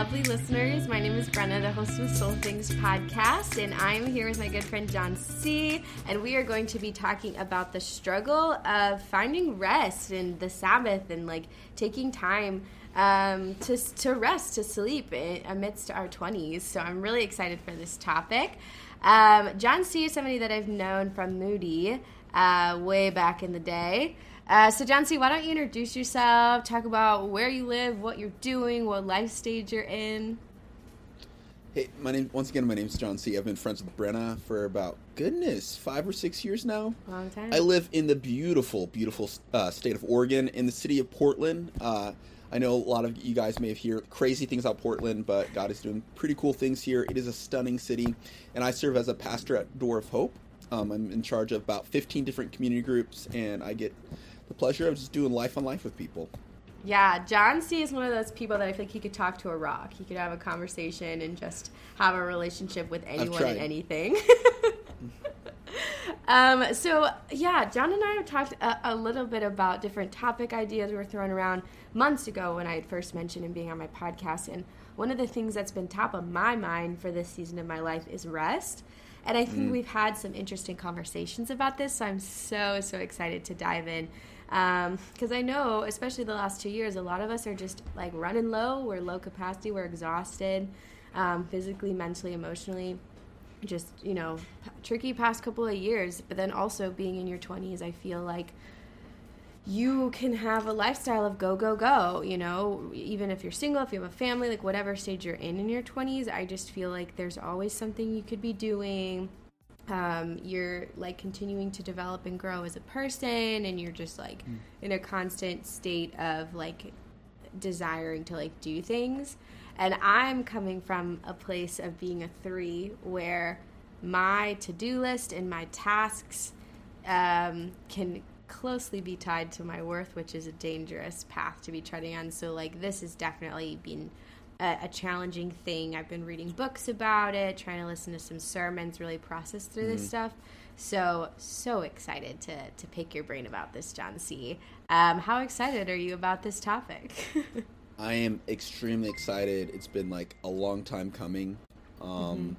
lovely listeners. My name is Brenna, the host of Soul Things podcast, and I'm here with my good friend John C. And we are going to be talking about the struggle of finding rest and the Sabbath and like taking time um, to, to rest, to sleep amidst our 20s. So I'm really excited for this topic. Um, John C. is somebody that I've known from Moody uh, way back in the day. Uh, so, John C., why don't you introduce yourself, talk about where you live, what you're doing, what life stage you're in? Hey, my name once again. My name is John C. I've been friends with Brenna for about goodness five or six years now. Long time. I live in the beautiful, beautiful uh, state of Oregon, in the city of Portland. Uh, I know a lot of you guys may have heard crazy things about Portland, but God is doing pretty cool things here. It is a stunning city, and I serve as a pastor at Door of Hope. Um, I'm in charge of about 15 different community groups, and I get the pleasure of just doing life on life with people. Yeah, John C is one of those people that I think he could talk to a rock. He could have a conversation and just have a relationship with anyone and anything. um, so yeah, John and I have talked a, a, little bit about different topic ideas we were throwing around months ago when I had first mentioned him being on my podcast. And one of the things that's been top of my mind for this season of my life is rest. And I think mm. we've had some interesting conversations about this. So I'm so, so excited to dive in because um, I know, especially the last two years, a lot of us are just like running low. We're low capacity. We're exhausted, um, physically, mentally, emotionally. Just you know, p- tricky past couple of years. But then also being in your twenties, I feel like you can have a lifestyle of go go go you know even if you're single if you have a family like whatever stage you're in in your 20s i just feel like there's always something you could be doing um, you're like continuing to develop and grow as a person and you're just like mm. in a constant state of like desiring to like do things and i'm coming from a place of being a three where my to-do list and my tasks um, can closely be tied to my worth which is a dangerous path to be treading on so like this has definitely been a, a, challenging thing. I've been reading books about it, trying to listen to some sermons, really process through mm-hmm. this stuff. So so excited to to pick your brain about this, John C. Um, how excited are you about this topic? I am extremely excited. It's been like a long time coming. Um, mm-hmm.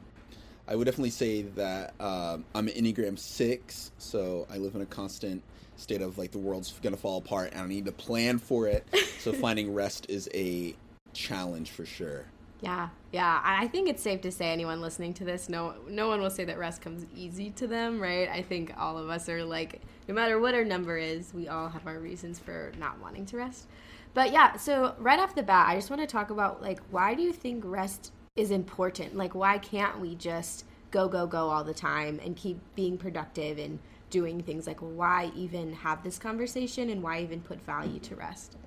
I would definitely say that um, I'm an Enneagram six, so I live in a constant state of like the world's gonna fall apart, and I need to plan for it. so finding rest is a challenge for sure. Yeah, yeah. I think it's safe to say anyone listening to this, no, no one will say that rest comes easy to them, right? I think all of us are like, no matter what our number is, we all have our reasons for not wanting to rest. But yeah, so right off the bat, I just want to talk about like, why do you think rest is important? Like, why can't we just go, go, go all the time and keep being productive and doing things? Like, why even have this conversation and why even put value to rest?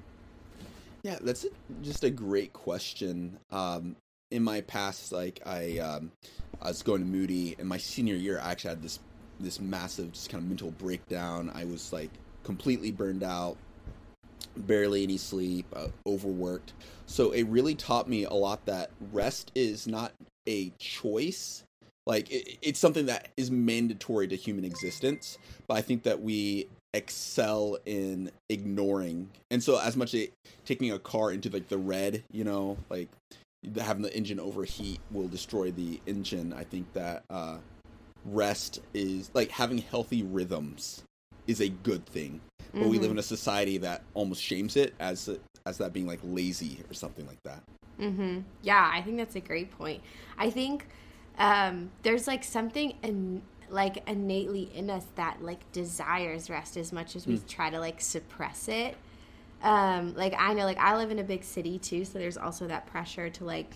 Yeah, that's just a great question. Um, in my past, like I, um, I was going to Moody, and my senior year, I actually had this this massive, just kind of mental breakdown. I was like completely burned out, barely any sleep, uh, overworked. So it really taught me a lot that rest is not a choice. Like it, it's something that is mandatory to human existence. But I think that we excel in ignoring. And so as much as taking a car into like the red, you know, like having the engine overheat will destroy the engine. I think that uh, rest is like having healthy rhythms is a good thing. But mm-hmm. we live in mm-hmm. a society that almost shames it as as that being like lazy or something like that. mm-hmm. Yeah, I think that's a great point. I think um, there's like something in like innately in us that like desires rest as much as we mm. try to like suppress it. Um, like I know like I live in a big city too, so there's also that pressure to like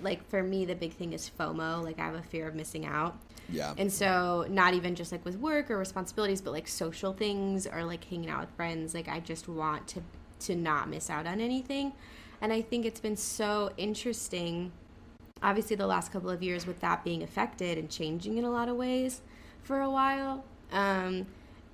like for me the big thing is FOMO, like I have a fear of missing out. Yeah. And so not even just like with work or responsibilities, but like social things or like hanging out with friends, like I just want to to not miss out on anything. And I think it's been so interesting obviously the last couple of years with that being affected and changing in a lot of ways for a while. Um,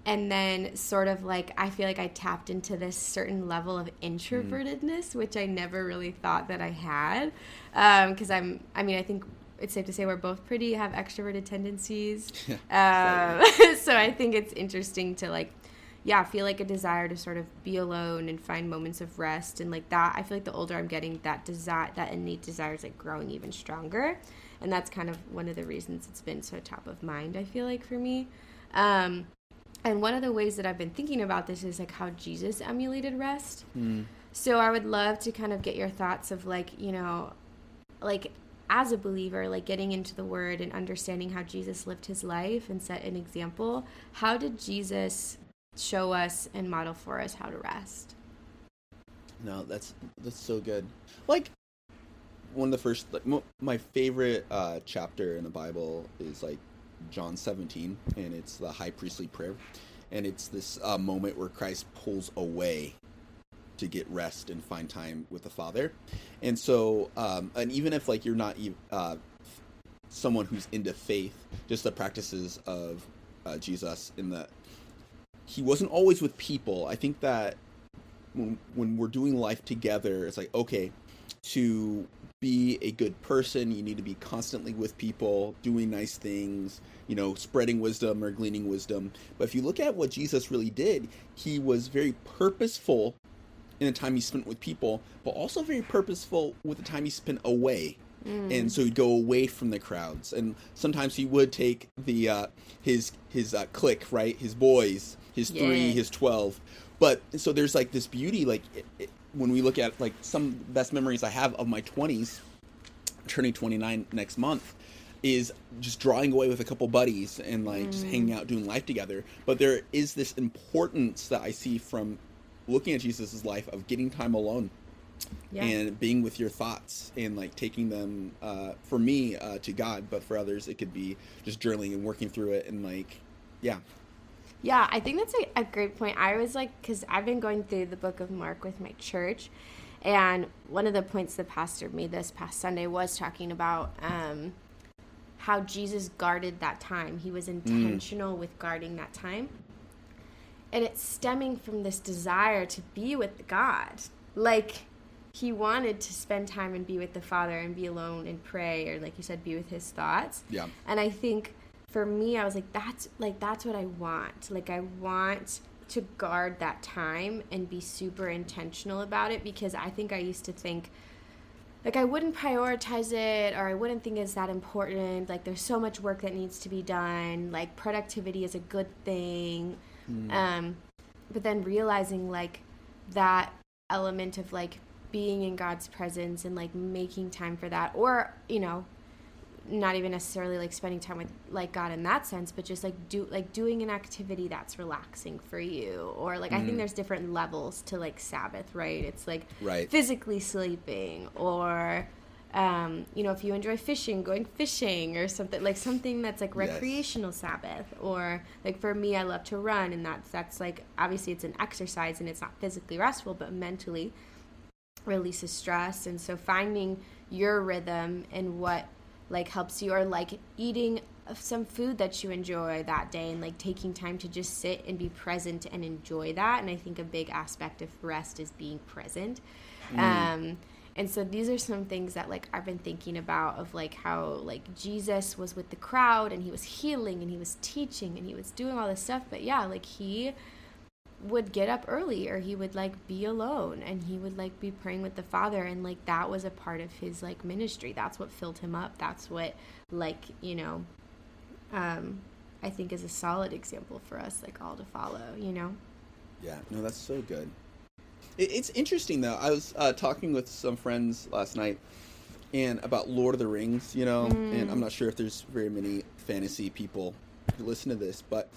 and then sort of like I feel like I tapped into this certain level of introvertedness, mm. which I never really thought that I had. Because um, I'm, I mean, I think it's safe to say we're both pretty have extroverted tendencies. Yeah, um, so I think it's interesting to like, yeah, feel like a desire to sort of be alone and find moments of rest and like that. I feel like the older I'm getting, that desire, that innate desire is like growing even stronger, and that's kind of one of the reasons it's been so top of mind. I feel like for me, um, and one of the ways that I've been thinking about this is like how Jesus emulated rest. Mm. So I would love to kind of get your thoughts of like you know, like as a believer, like getting into the word and understanding how Jesus lived his life and set an example, how did Jesus show us and model for us how to rest? No, that's that's so good. Like one of the first, like my favorite uh, chapter in the Bible is like John 17, and it's the high priestly prayer, and it's this uh, moment where Christ pulls away to get rest and find time with the Father, and so, um, and even if like you're not uh, someone who's into faith, just the practices of uh, Jesus in that he wasn't always with people. I think that when when we're doing life together, it's like okay, to be a good person, you need to be constantly with people, doing nice things, you know, spreading wisdom or gleaning wisdom. But if you look at what Jesus really did, he was very purposeful in the time he spent with people, but also very purposeful with the time he spent away. Mm. And so he'd go away from the crowds, and sometimes he would take the uh, his his uh, clique, right, his boys, his yeah. three, his twelve. But so there's like this beauty, like it, it, when we look at like some best memories I have of my twenties, turning twenty nine next month, is just drawing away with a couple buddies and like mm. just hanging out, doing life together. But there is this importance that I see from looking at Jesus' life of getting time alone yeah. and being with your thoughts and like taking them uh, for me uh, to God, but for others it could be just journaling and working through it and like yeah. Yeah, I think that's a, a great point. I was like, because I've been going through the book of Mark with my church, and one of the points the pastor made this past Sunday was talking about um, how Jesus guarded that time. He was mm. intentional mm. with guarding that time and it's stemming from this desire to be with God. Like he wanted to spend time and be with the Father and be alone and pray, or like you said, be with his thoughts. Yeah. And I think for me, I was like, that's like that's what I want. Like I want to guard that time and be super intentional about it because I think I used to think like I wouldn't prioritize it or I wouldn't think it's that important. Like there's so much work that needs to be done. Like productivity is a good thing. Mm. Um, but then realizing like that element of like being in God's presence and like making time for that, or you know, not even necessarily like spending time with like God in that sense, but just like do like doing an activity that's relaxing for you, or like mm. I think mm-hmm. there's different levels to like Sabbath, right? It's like right. physically sleeping or um, you know, if you enjoy fishing, going fishing or something like something that's like recreational yes. Sabbath, or like for me, I love to run, and that's that's like obviously it's an exercise and it's not physically restful, but mentally releases stress, and so finding your rhythm and what like helps you, or like eating some food that you enjoy that day, and like taking time to just sit and be present and enjoy that. And I think a big aspect of rest is being present. Mm. Um, and so these are some things that like I've been thinking about of like how like Jesus was with the crowd and he was healing and he was teaching and he was doing all this stuff. But yeah, like he would get up early or he would like be alone and he would like be praying with the father and like that was a part of his like ministry. That's what filled him up. That's what like you know um i think is a solid example for us like all to follow you know? Yeah. No that's so good. It's interesting though. I was uh, talking with some friends last night and about Lord of the Rings, you know, mm. and I'm not sure if there's very many fantasy people who listen to this, but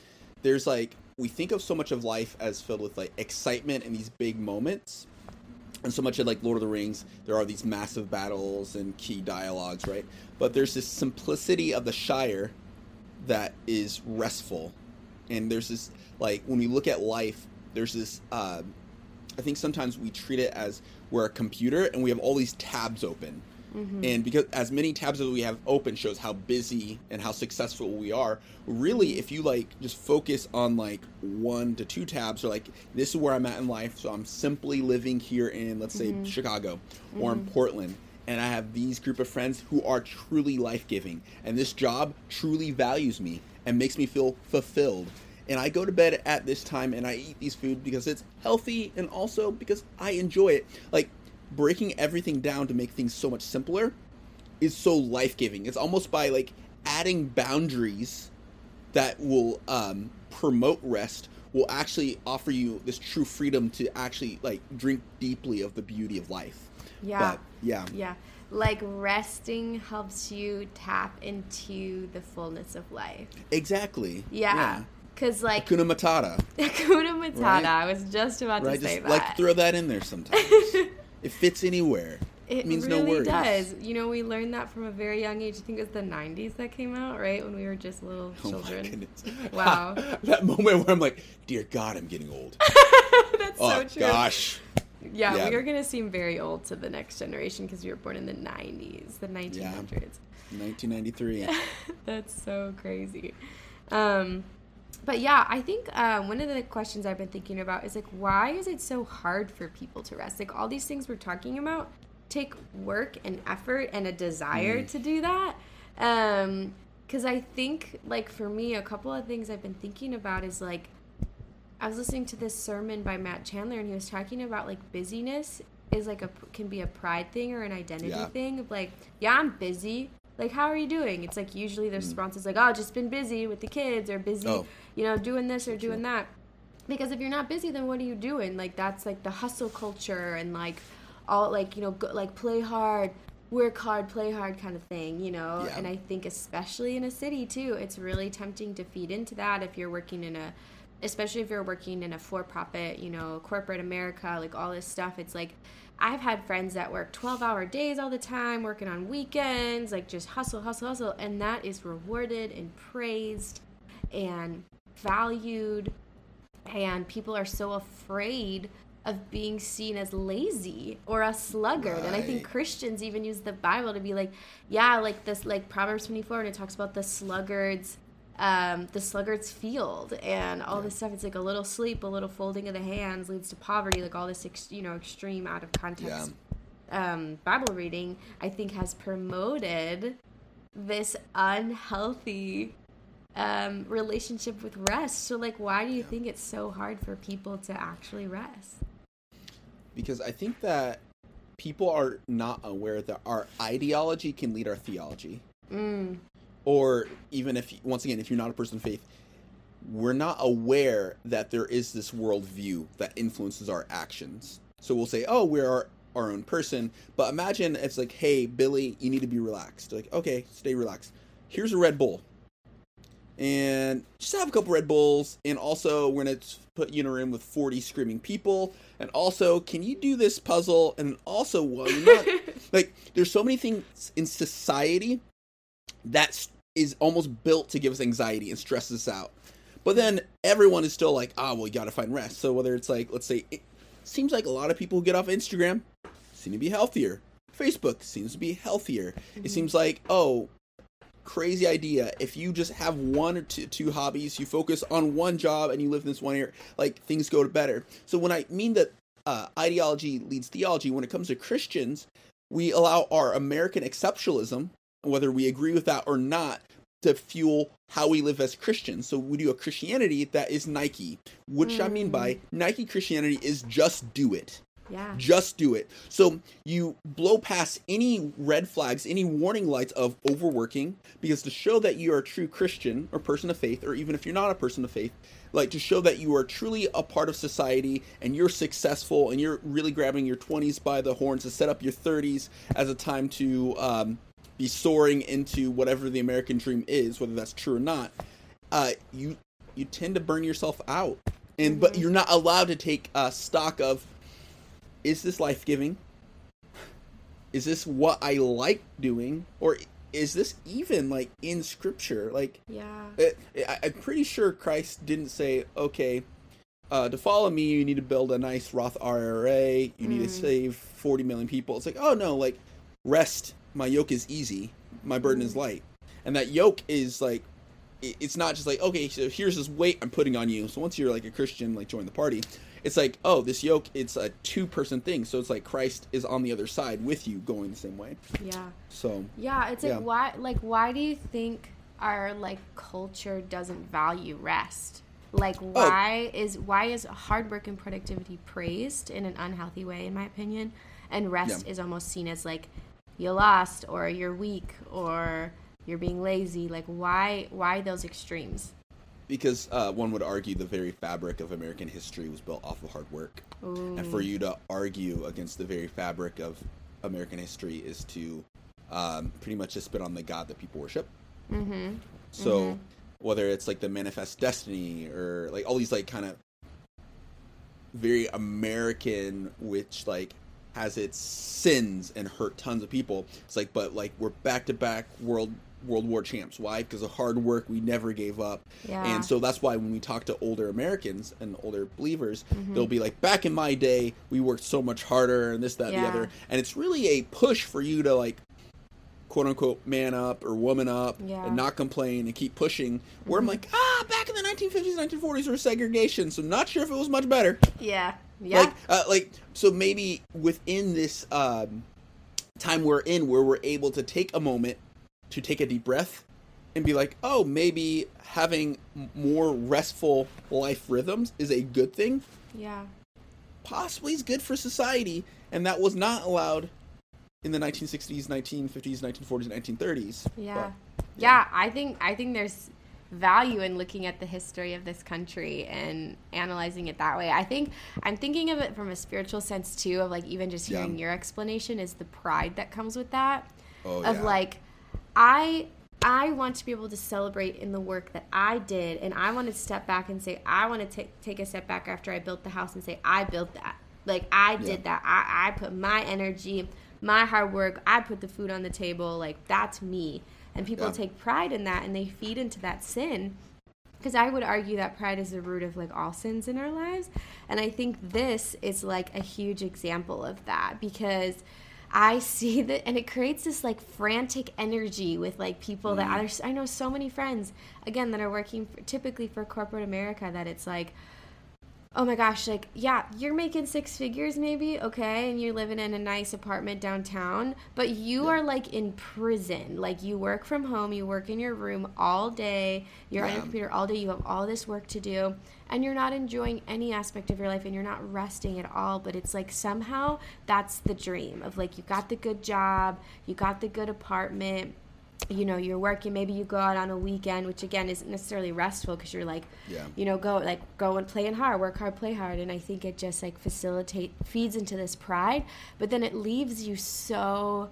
there's like we think of so much of life as filled with like excitement and these big moments. And so much of like Lord of the Rings, there are these massive battles and key dialogues, right? But there's this simplicity of the Shire that is restful. And there's this like when we look at life, there's this uh, I think sometimes we treat it as we're a computer and we have all these tabs open. Mm-hmm. And because as many tabs as we have open shows how busy and how successful we are. Really, if you like just focus on like one to two tabs, or like this is where I'm at in life, so I'm simply living here in let's say mm-hmm. Chicago or mm-hmm. in Portland, and I have these group of friends who are truly life giving, and this job truly values me and makes me feel fulfilled and I go to bed at this time and I eat these food because it's healthy and also because I enjoy it. Like breaking everything down to make things so much simpler is so life-giving. It's almost by like adding boundaries that will um, promote rest will actually offer you this true freedom to actually like drink deeply of the beauty of life. Yeah. But yeah. Yeah. Like resting helps you tap into the fullness of life. Exactly. Yeah. Cause like Hakuna Matata. Hakuna Matata. Right? I was just about Right? to say Just that. like throw that in there sometimes. it fits anywhere. It means really no worries. It does. You know, we learned that from a very young age. I think it was the '90s that came out, right? When we were just little Oh children. my goodness. Wow. that moment where I'm like, dear God, I'm getting old. That's oh so true. gosh. Yeah, Yeah. we are gonna seem very old to the next generation because we were born in the '90s, the 1900s. Yeah. 1993. That's so crazy. Um, but yeah, I think uh, one of the questions I've been thinking about is like, why is it so hard for people to rest? Like all these things we're talking about take work and effort and a desire Mm. to do that. Um, because I think, like for me, a couple of things I've been thinking about is like, I was listening to this sermon by Matt Chandler, and he was talking about like busyness is like a can be a pride thing or an identity Yeah. thing of like, yeah, I'm busy. Like, how are you doing? It's like usually the response is like, oh, just been busy with the kids or busy, Mm. Oh. You know, doing this or doing that. Because if you're not busy, then what are you doing? Like that's like the hustle culture and like all like you know go, like play hard, work hard, play hard kind of thing, you know. Yeah. And I think especially in a city too, it's really tempting to feed into that if you're working in a especially if you're working in a for-profit, you know, corporate America, like all this stuff. It's like I've had friends that work 12-hour days all the time, working on weekends, like just hustle, hustle, hustle, and that is rewarded and praised and valued and people are so afraid of being seen as lazy or a sluggard. And i think christians even use the bible to be like yeah like this like proverbs 24 and it talks about the sluggards um, the sluggard's field. And all this stuff it's like a little sleep a little folding of the hands leads to poverty like all this ex- you know extreme out of context um, bible reading i think has promoted this unhealthy um, relationship with rest. So, like, why do you think it's so hard for people to actually rest? Because I think that people are not aware that our ideology can lead our theology. Mm, or even if once again if you're not a person of faith we're not aware that there is this worldview that influences our actions. So we'll say oh we're our, our own person. But imagine it's like hey billy you need to be relaxed. Like okay stay relaxed. Here's a red bull and just have a couple red bulls and also we're gonna put you in a room with 40 screaming people and also can you do this puzzle and also well you're not like there's so many things in society that is almost built to give us anxiety and stress us out. But then everyone is still like, ah, well, you got to find rest. So whether it's like, let's say, it seems like a lot of people who get off Instagram seem to be healthier. Facebook seems to be healthier. It seems like, oh, crazy idea. If you just have one or two, two hobbies, you focus on one job and you live in this one area, like things go to better. So when I mean that uh, ideology leads theology, when it comes to Christians, we allow our American exceptionalism, whether we agree with that or not, to fuel how we live as Christians. So we do a Christianity that is Nike, which I mean by Nike Christianity is just do it. Yeah. Just do it. So you blow past any red flags, any warning lights of overworking, because to show that you are a true Christian or person of faith, or even if you're not a person of faith, like to show that you are truly a part of society and you're successful and you're really grabbing your 20s by the horns to set up your 30s as a time to um, be soaring into whatever the American dream is, whether that's true or not. Uh, you you tend to burn yourself out, and but you're not allowed to take uh, stock of is this life giving? Is this what I like doing, or is this even like in scripture? Like, Yeah. it, I, I'm pretty sure Christ didn't say, okay, uh, to follow me, you need to build a nice Roth IRA. You need to mm. save 40 million people. It's like, oh no, like rest. My yoke is easy. My burden is mm. light. And that yoke is like, it's not just like, okay, so here's this weight I'm putting on you. So once you're like a Christian, like join the party, it's like, oh, this yoke, it's a two person thing. So it's like Christ is on the other side with you going the same way. Yeah. So Yeah. It's like Yeah. why like why do you think our like culture doesn't value rest? Like oh. why oh. is why is hard work and productivity praised in an unhealthy way in my opinion, and rest yeah. is almost seen as like you lost or you're weak or you're being lazy. Like why why those extremes? Because uh, one would argue the very fabric of American history was built off of hard work, Ooh. and for you to argue against the very fabric of American history is to um, pretty much just spit on the God that people worship. Mm-hmm. So mm-hmm. whether it's like the manifest destiny or like all these like kind of very American, which like has its sins and hurt tons of people. It's like, but like we're back to back world World War champs. Why? Because of hard work, we never gave up. Yeah. And so that's why when we talk to older Americans and older believers, mm-hmm. they'll be like, back in my day, we worked so much harder and this, that, yeah. the other. And it's really a push for you to like quote unquote man up or woman up yeah. and not complain and keep pushing. Where mm-hmm. I'm like, ah, back in the 1950s, 1940s, there was segregation, so not sure if it was much better. Yeah, yeah. Like, uh, like so maybe within this um, time we're in, where we're able to take a moment to take a deep breath and be like, oh, maybe having more restful life rhythms is a good thing. Yeah. Possibly is good for society, and that was not allowed in the 1960s, 1950s, 1940s, 1930s. Yeah. But, yeah. yeah, I think I think there's value in looking at the history of this country and analyzing it that way. I think I'm thinking of it from a spiritual sense too of like even just hearing yeah. your explanation is the pride that comes with that. Oh, of yeah. like I I want to be able to celebrate in the work that I did and I want to step back and say I want to take take a step back after I built the house and say I built that. Like I did yeah. that. I, I put my energy my hard work. I put the food on the table. Like that's me. And people yeah. take pride in that and they feed into that sin. Because I would argue that pride is the root of like all sins in our lives. And I think this is like a huge example of that because I see that, and it creates this like frantic energy with like people mm. that I, I know so many friends again that are working for, typically for corporate America that it's like, oh my gosh, like, yeah, you're making six figures maybe, okay, and you're living in a nice apartment downtown, but you are like in prison. Like, you work from home, you work in your room all day, you're yeah. on your computer all day, you have all this work to do, and you're not enjoying any aspect of your life and you're not resting at all. But it's like somehow that's the dream of like, you got the good job, you got the good apartment you know you're working maybe you go out on a weekend which again isn't necessarily restful because you're like yeah. you know go like go and play and hard work hard play hard. And i think it just like facilitate feeds into this pride but then it leaves you so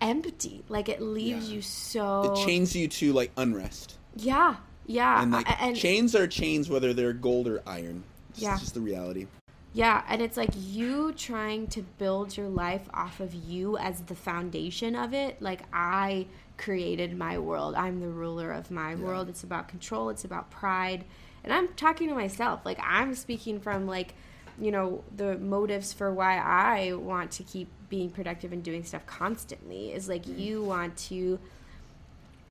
empty. Like it leaves yeah. you so it chains you to like unrest. Yeah. Yeah. And like and, chains are chains whether they're gold or iron. It's yeah. just the reality yeah, and it's like you trying to build your life off of you as the foundation of it. Like I created my world. I'm the ruler of my yeah. world. It's about control, it's about pride. And I'm talking to myself. Like I'm speaking from like, you know, the motives for why I want to keep being productive and doing stuff constantly is like mm. you want to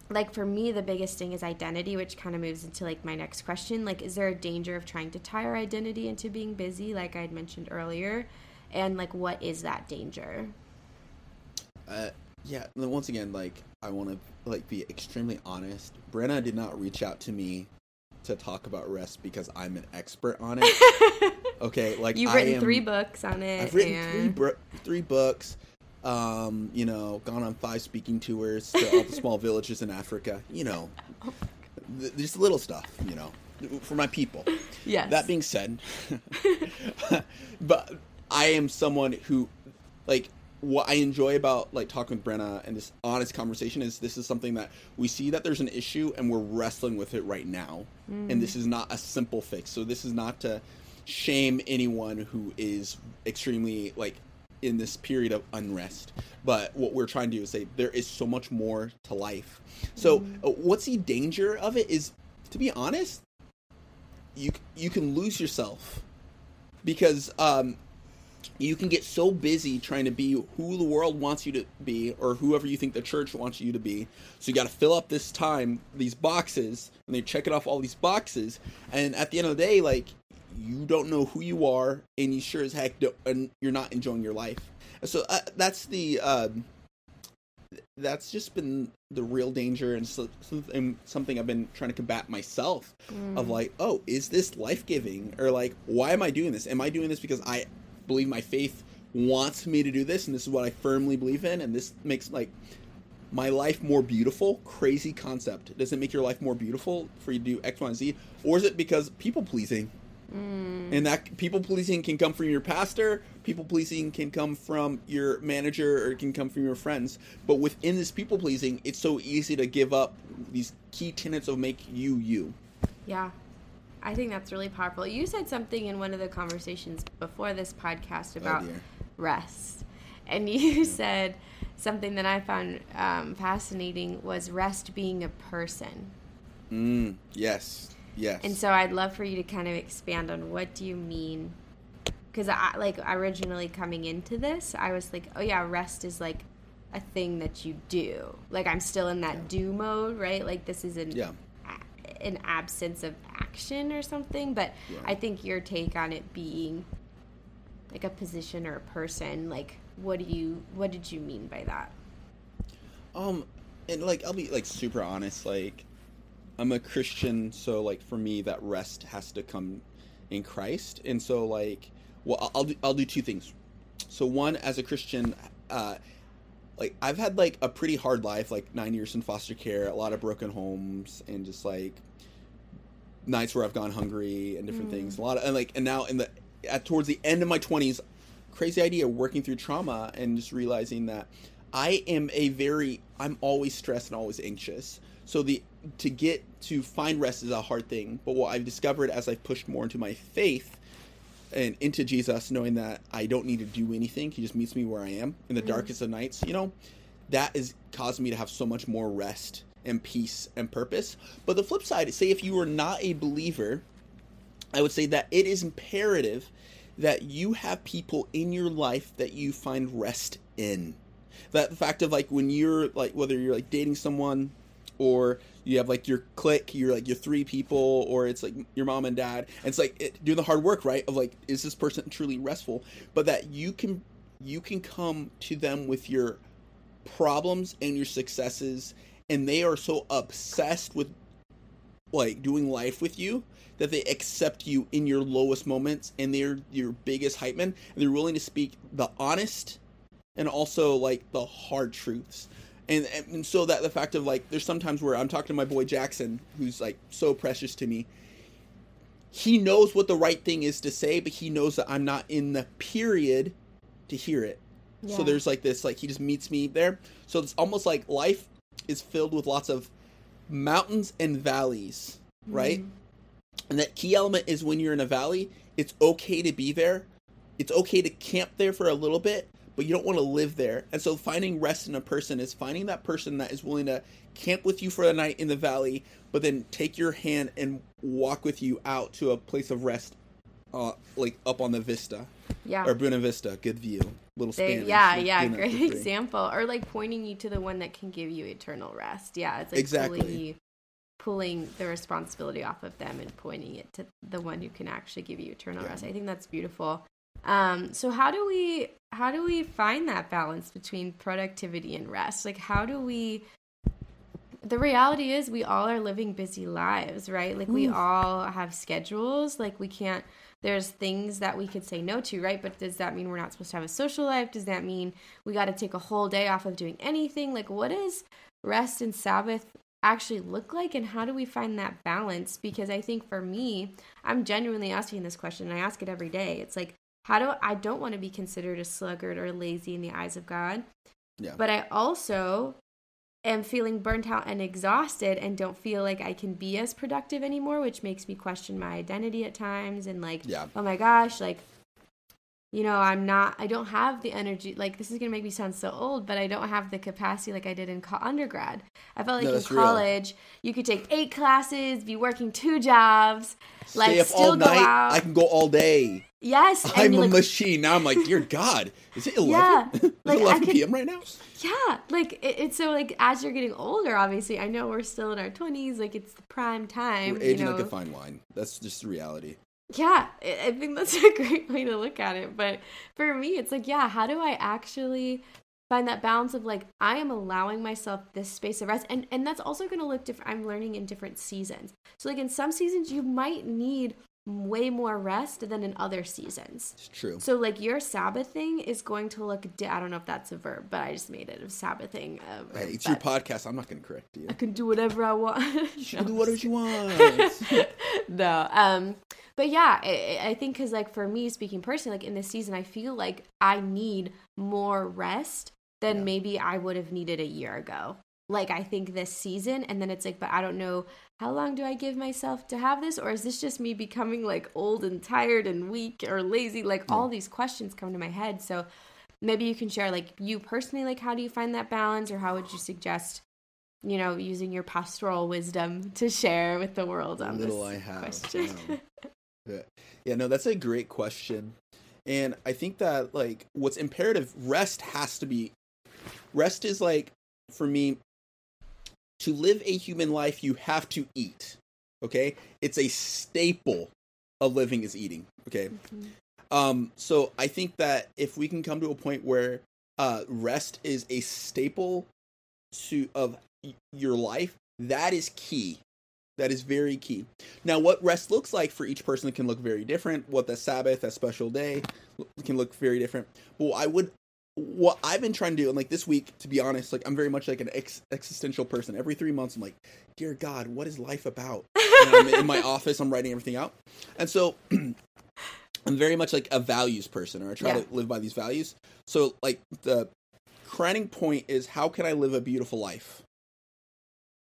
like for me the biggest thing is identity which kind of moves into like my next question. Like is there a danger of trying to tie our identity into being busy like i had mentioned earlier? And like what is that danger? Uh, yeah once again like i want to like be extremely honest. Brenna did not reach out to me to talk about rest because i'm an expert on it. Okay like you've written am, three books on it i've written and... three, three books um, you know, gone on five speaking tours to all the small villages in Africa. You know, th- just little stuff. You know, for my people. Yes. That being said, but I am someone who, like, what I enjoy about like talking with Brenna and this honest conversation is this is something that we see that there's an issue and we're wrestling with it right now, mm. and this is not a simple fix. So this is not to shame anyone who is extremely like in this period of unrest. But what we're trying to do is say there is so much more to life. So mm. uh, what's the danger of it is, to be honest, you you can lose yourself because um, you can get so busy trying to be who the world wants you to be or whoever you think the church wants you to be. So you got to fill up this time, these boxes, and they check it off all these boxes. And at the end of the day, like you don't know who you are, and you sure as heck don't, and you're not enjoying your life. So uh, that's the um, that's just been the real danger and so, something something I've been trying to combat myself Mm. of like, oh, is this life giving or like, why am I doing this? Am I doing this because I believe my faith wants me to do this and this is what I firmly believe in and this makes like my life more beautiful? Crazy concept. Does it make your life more beautiful for you to do X, Y, and Z, or is it because people pleasing? And that people pleasing can come from your pastor, people pleasing can come from your manager, or it can come from your friends. But within this people pleasing, it's so easy to give up these key tenets of make you you. Yeah. I think that's really powerful. You said something in one of the conversations before this podcast about dear. rest. And you said something that I found um, fascinating was rest being a person. Mm, yes, yes. And so I'd love for you to kind of expand on what do you mean? Because I like originally coming into this, I was like, oh yeah, rest is like a thing that you do. Like I'm still in that do mode, right? Like this is an Yeah. a- an absence of action or something. But Yeah. I think your take on it being like a position or a person, like what do you what did you mean by that? Um, and like I'll be like super honest. Like, I'm a Christian, so like for me, that rest has to come in Christ. And so like, well, I'll- I'll do, I'll do two things. So one, as a Christian, uh, like I've had like a pretty hard life, like nine years in foster care, a lot of broken homes, and just like nights where I've gone hungry and different things. A lot of and like and now in the at towards the end of my twenties, crazy idea working through trauma and just realizing that I am a very I'm always stressed and always anxious. So the to get to find rest is a hard thing. But what I've discovered as I've pushed more into my faith and into Jesus, knowing that I don't need to do anything, He just meets me where I am in the mm. darkest of nights. You know, that has caused me to have so much more rest and peace and purpose. But the flip side, say if you were not a believer, I would say that it is imperative that you have people in your life that you find rest in. That the fact of like when you're like whether you're like dating someone or you have like your clique, you're like your three people, or it's like your mom and dad. And it's like it, doing the hard work, right? Of like, is this person truly restful? But that you can you can come to them with your problems and your successes, and they are so obsessed with like doing life with you that they accept you in your lowest moments and they're your biggest hype man and they're willing to speak the honest and also like the hard truths and, and so that the fact of like there's sometimes where i'm talking to my boy jackson who's like so precious to me. He knows what the right thing is to say but he knows that i'm not in the period to hear it. So there's like this like he just meets me there. So it's almost like life is filled with lots of mountains and valleys mm-hmm. right? And that key element is when you're in a valley it's okay to be there. It's okay to camp there for a little bit but you don't want to live there and so finding rest in a person is finding that person that is willing to camp with you for the night in the valley but then take your hand and walk with you out to a place of rest uh, like up on the vista Yeah. or Buena Vista, good view, little They- Spanish. yeah, yeah, great example. Or like pointing you to the one that can give you eternal rest. Yeah, it's like Exactly. pulling you, pulling the responsibility off of them and pointing it to the one who can actually give you eternal Yeah. rest. I think that's beautiful. Um, so how do we how do we find that balance between productivity and rest? Like how do we the reality is we all are living busy lives, right? Like we all have schedules. Like we can't there's things that we could say no to, right? But does that mean we're not supposed to have a social life? Does that mean we got to take a whole day off of doing anything? Like what does rest and Sabbath actually look like and how do we find that balance? Because I think for me, I'm genuinely asking this question and I ask it every day. It's like how do I don't want to be considered a sluggard or lazy in the eyes of God. Yeah. But I also am feeling burnt out and exhausted and don't feel like I can be as productive anymore, which makes me question my identity at times and like, Yeah. oh my gosh, like, you know, I'm not, I don't have the energy. Like, this is going to make me sound so old, but I don't have the capacity like I did in co- undergrad. I felt like No, in that's real. college, you could take eight classes, be working two jobs, like, Stay up still all go night. out. I can go all day. Yes. I'm a like, machine. Now I'm like, dear God, is it 11? Yeah, is like, 11 could- p.m. right now? Yeah, like it, it's so like as you're getting older, obviously, I know we're still in our twenties, like it's the prime time. We're you aging know, like a fine wine. That's just the reality. yeah, I I think that's a great way to look at it. But for me, it's like, yeah, how do I actually find that balance of like I am allowing myself this space of rest and and that's also going to look different I'm learning in different seasons. So like in some seasons you might need way more rest than in other seasons. It's true. So like your Sabbathing is going to look di- I don't know if that's a verb, but I just made it a Sabbathing. Verb, Hey, it's your podcast. I'm not going to correct you. I can do whatever I want. You No, can do whatever you want. no um but yeah i, I think because like for me speaking personally like in this season i feel like i need more rest than Yeah. maybe i would have needed a year ago like i think this season and then it's like but i don't know how long do i give myself to have this or is this just me becoming like old and tired and weak or lazy like all these questions come to my head so maybe you can share like you personally like how do you find that balance or how would you suggest you know using your pastoral wisdom to share with the world on Little this I have. question yeah. yeah. Yeah, no, that's a great question. And I think that like what's imperative rest has to be rest is like for me to live a human life you have to eat. Okay? It's a staple of living is eating. Okay? Mhm. Um, so I think that if we can come to a point where uh, rest is a staple to of y- your life, that is key. That is very key. Now, what rest looks like for each person can look very different. What the Sabbath, that special day, can look very different. But I would, what I've been trying to do, and like this week, to be honest, like I'm very much like an ex- existential person. Every three months, I'm like, dear God, what is life about? And I'm in my office, I'm writing everything out, and so I'm very much like a values person, or I try Yeah. to live by these values. So, like the crowning point is how can I live a beautiful life?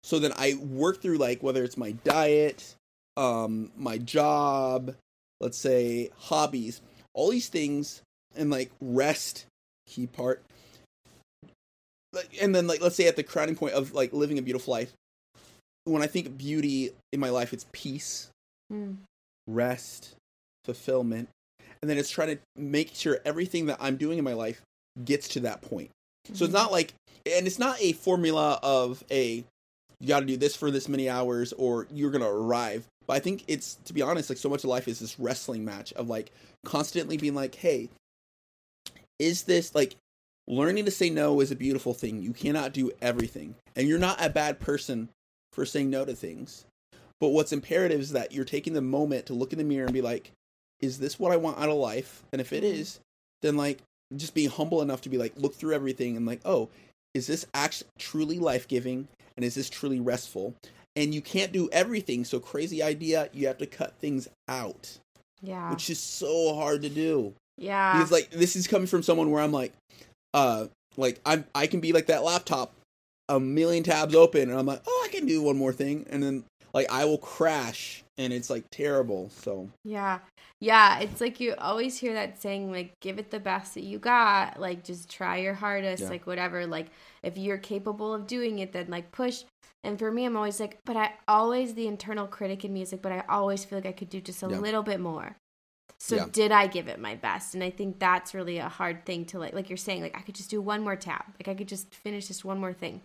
So then I work through like whether it's my diet, um, my job, let's say hobbies, all these things, and like rest, key part. And then like let's say at the crowning point of like living a beautiful life, when I think of beauty in my life, it's peace, Mm. rest, fulfillment, and then it's trying to make sure everything that I'm doing in my life gets to that point. So it's not like, and it's not a formula of a, you got to do this for this many hours or you're going to arrive. But I think it's, to be honest, like so much of life is this wrestling match of like constantly being like, hey, is this like learning to say no is a beautiful thing. You cannot do everything. And you're not a bad person for saying no to things. But what's imperative is that you're taking the moment to look in the mirror and be like, is this what I want out of life? And if it Mhm. then like just being humble enough to be like, look through everything and like, oh, is this actually truly life giving? And is this truly restful? And you can't do everything. So crazy idea, you have to cut things out, yeah which is so hard to do. Yeah Because like this is coming from someone where I'm like, uh, like I'm I can be like that laptop, a million tabs open, and I'm like, oh, I can do one more thing, and then like I will crash, and it's like terrible. So Yeah. Yeah. It's like you always hear that saying, like, give it the best that you got. Like, just try your hardest. Yeah. Like, whatever. Like, if you're capable of doing it, then, like, push. And for me, I'm always like, but I always, the internal critic in music, but I always feel like I could do just a Yeah. little bit more. So Yeah. did I give it my best? And I think that's really a hard thing to like like you're saying like I could just do one more tab. Like I could just finish this one more thing.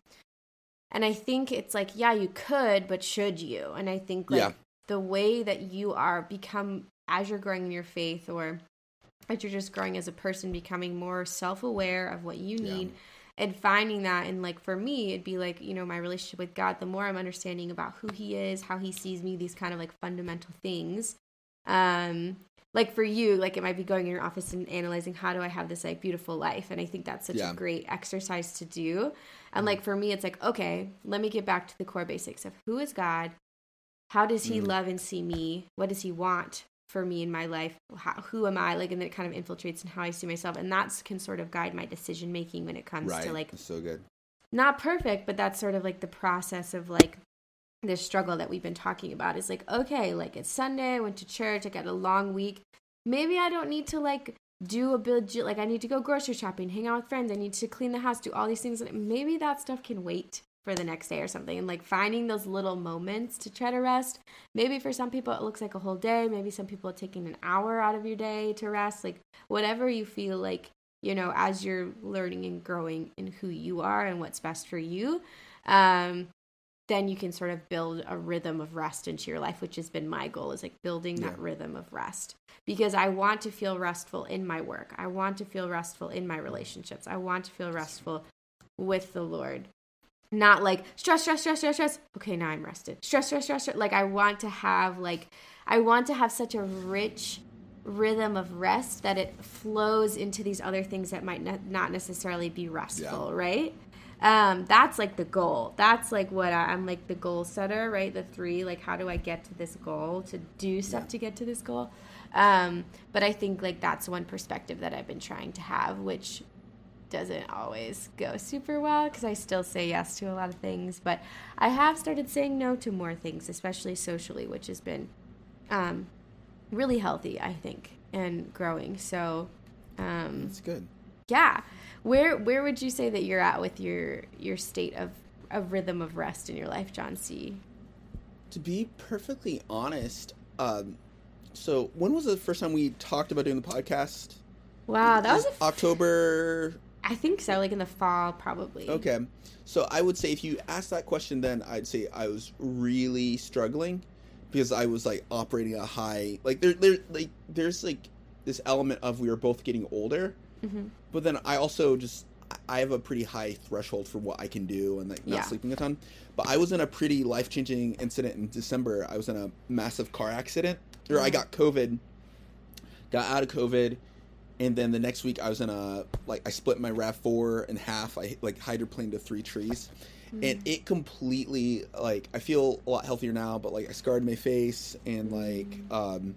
And I think it's like yeah, you could, but should you? And I think like Yeah. the way that you are become as you're growing in your faith or as you're just growing as a person becoming more self-aware of what you Yeah. need and finding that and like for me it'd be like you know my relationship with god the more i'm understanding about who he is how he sees me these kind of like fundamental things um like for you like it might be going in your office and analyzing how do i have this like beautiful life? And i think that's such Yeah. a great exercise to do. And like for me it's like okay let me get back to the core basics of who is god? How does he Mm. love and see me? What does he want for me in my life? How, who am i? Like and then it kind of infiltrates in how i see myself. And that can sort of guide my decision making when it comes right, to like it's so good. not perfect, but that's sort of like the process of like this struggle that we've been talking about is like, okay, like it's Sunday, I went to church, I got a long week. Maybe I don't need to like do a build, like I need to go grocery shopping, hang out with friends, I need to clean the house, do all these things. And maybe that stuff can wait for the next day or something. And like finding those little moments to try to rest. Maybe for some people it looks like a whole day. Maybe some people are taking an hour out of your day to rest. Like whatever you feel like you know, as you're learning and growing in who you are and what's best for you. Um, then you can sort of build a rhythm of rest into your life, which has been my goal is like building that Yeah. rhythm of rest because I want to feel restful in my work. I want to feel restful in my relationships. I want to feel restful with the Lord. Not like stress, stress, stress, stress, stress. Okay, now I'm rested. Stress, stress, stress, stress. Like I want to have like I want to have such a rich rhythm of rest that it flows into these other things that might ne- not necessarily be restful, right? Um, that's like the goal. That's like what I, I'm like the goal setter, right? The three, like how do I get to this goal to do stuff Yeah. to get to this goal? Um, but I think like that's one perspective that I've been trying to have, which doesn't always go super well because I still say yes to a lot of things, but I have started saying no to more things, especially socially, which has been um, really healthy, I think, and growing. So, um, That's good. Yeah, where where would you say that you're at with your your state of a rhythm of rest in your life, John C? To be perfectly honest, um, so when was the first time we talked about doing the podcast? Wow, that was a Is October. I think so, like in the fall, probably. Okay, so I would say if you asked that question, then I'd say I was really struggling because I was like operating a high like there there like there's like this element of we were both getting older, Mhm. But then I also just I have a pretty high threshold for what I can do and like not Yeah. sleeping a ton. But I was in a pretty life changing incident in December. I was in a massive car accident, or I Mhm. got COVID, got out of COVID, and then the next week I was in a like I split my Rav Four in half. I like hydroplaned to three trees, and it completely like I feel a lot healthier now. But like I scarred my face and like um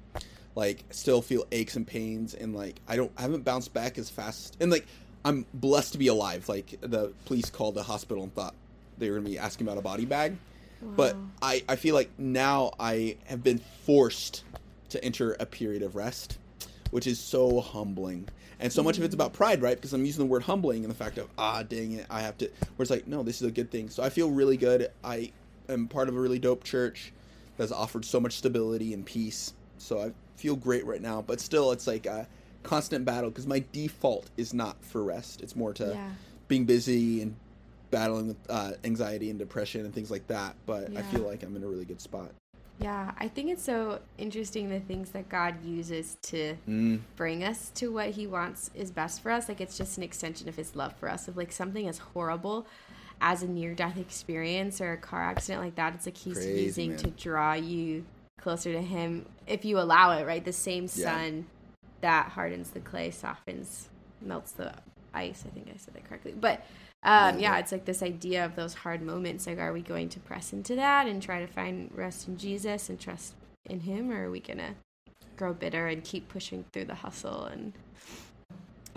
like still feel aches and pains and like I don't I haven't bounced back as fast and like I'm blessed to be alive. Like the police called the hospital and thought they were gonna be asking about a body bag. But I, I feel like now I have been forced to enter a period of rest, which is so humbling. And so much of it's about pride, right? Because I'm using the word humbling and the fact of, ah, dang it, I have to. Where it's like, no, this is a good thing. So I feel really good. I am part of a really dope church that's offered so much stability and peace. So I feel great right now. But still, it's like a constant battle because my default is not for rest. It's more to Yeah. being busy and battling with uh, anxiety and depression and things like that. But I feel like I'm in a really good spot. Yeah, I think it's so interesting the things that God uses to Mm, bring us to what He wants is best for us. Like it's just an extension of His love for us. Of like something as horrible as a near death experience or a car accident like that, it's like He's Crazy, using man. to draw you closer to Him if you allow it. Right, the same Yeah. sun that hardens the clay softens, melts the ice. I think I said that correctly, but. Um, Yeah. yeah, it's like this idea of those hard moments. Like, are we going to press into that and try to find rest in Jesus and trust in Him, or are we gonna grow bitter and keep pushing through the hustle and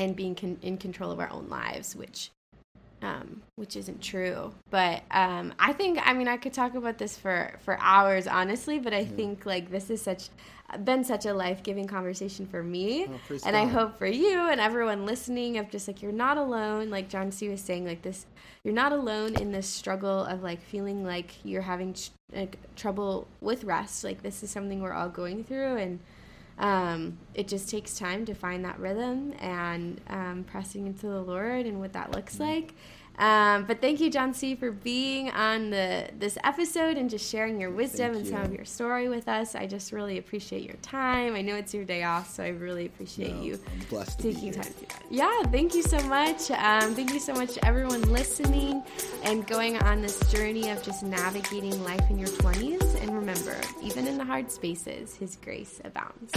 and being con- in control of our own lives, which um, which isn't true. But um, I think I mean I could talk about this for for hours, honestly. But I think like this is such been such a life giving conversation for me, Oh, and I hope for you and everyone listening of just like you're not alone. Like John C was saying, like this, you're not alone in this struggle of like feeling like you're having tr- like, trouble with rest. Like this is something we're all going through, and um, it just takes time to find that rhythm and um, pressing into the Lord and what that looks like. Um, but thank you, John C, for being on the this episode and just sharing your wisdom Thank and some of your story with us. I just really appreciate your time. I know it's your day off, so I really appreciate No, you I'm blessed to be taking time to do. Yeah, thank you so much. Um, thank you so much to everyone listening and going on this journey of just navigating life in your 20s. And remember, even in the hard spaces, His grace abounds.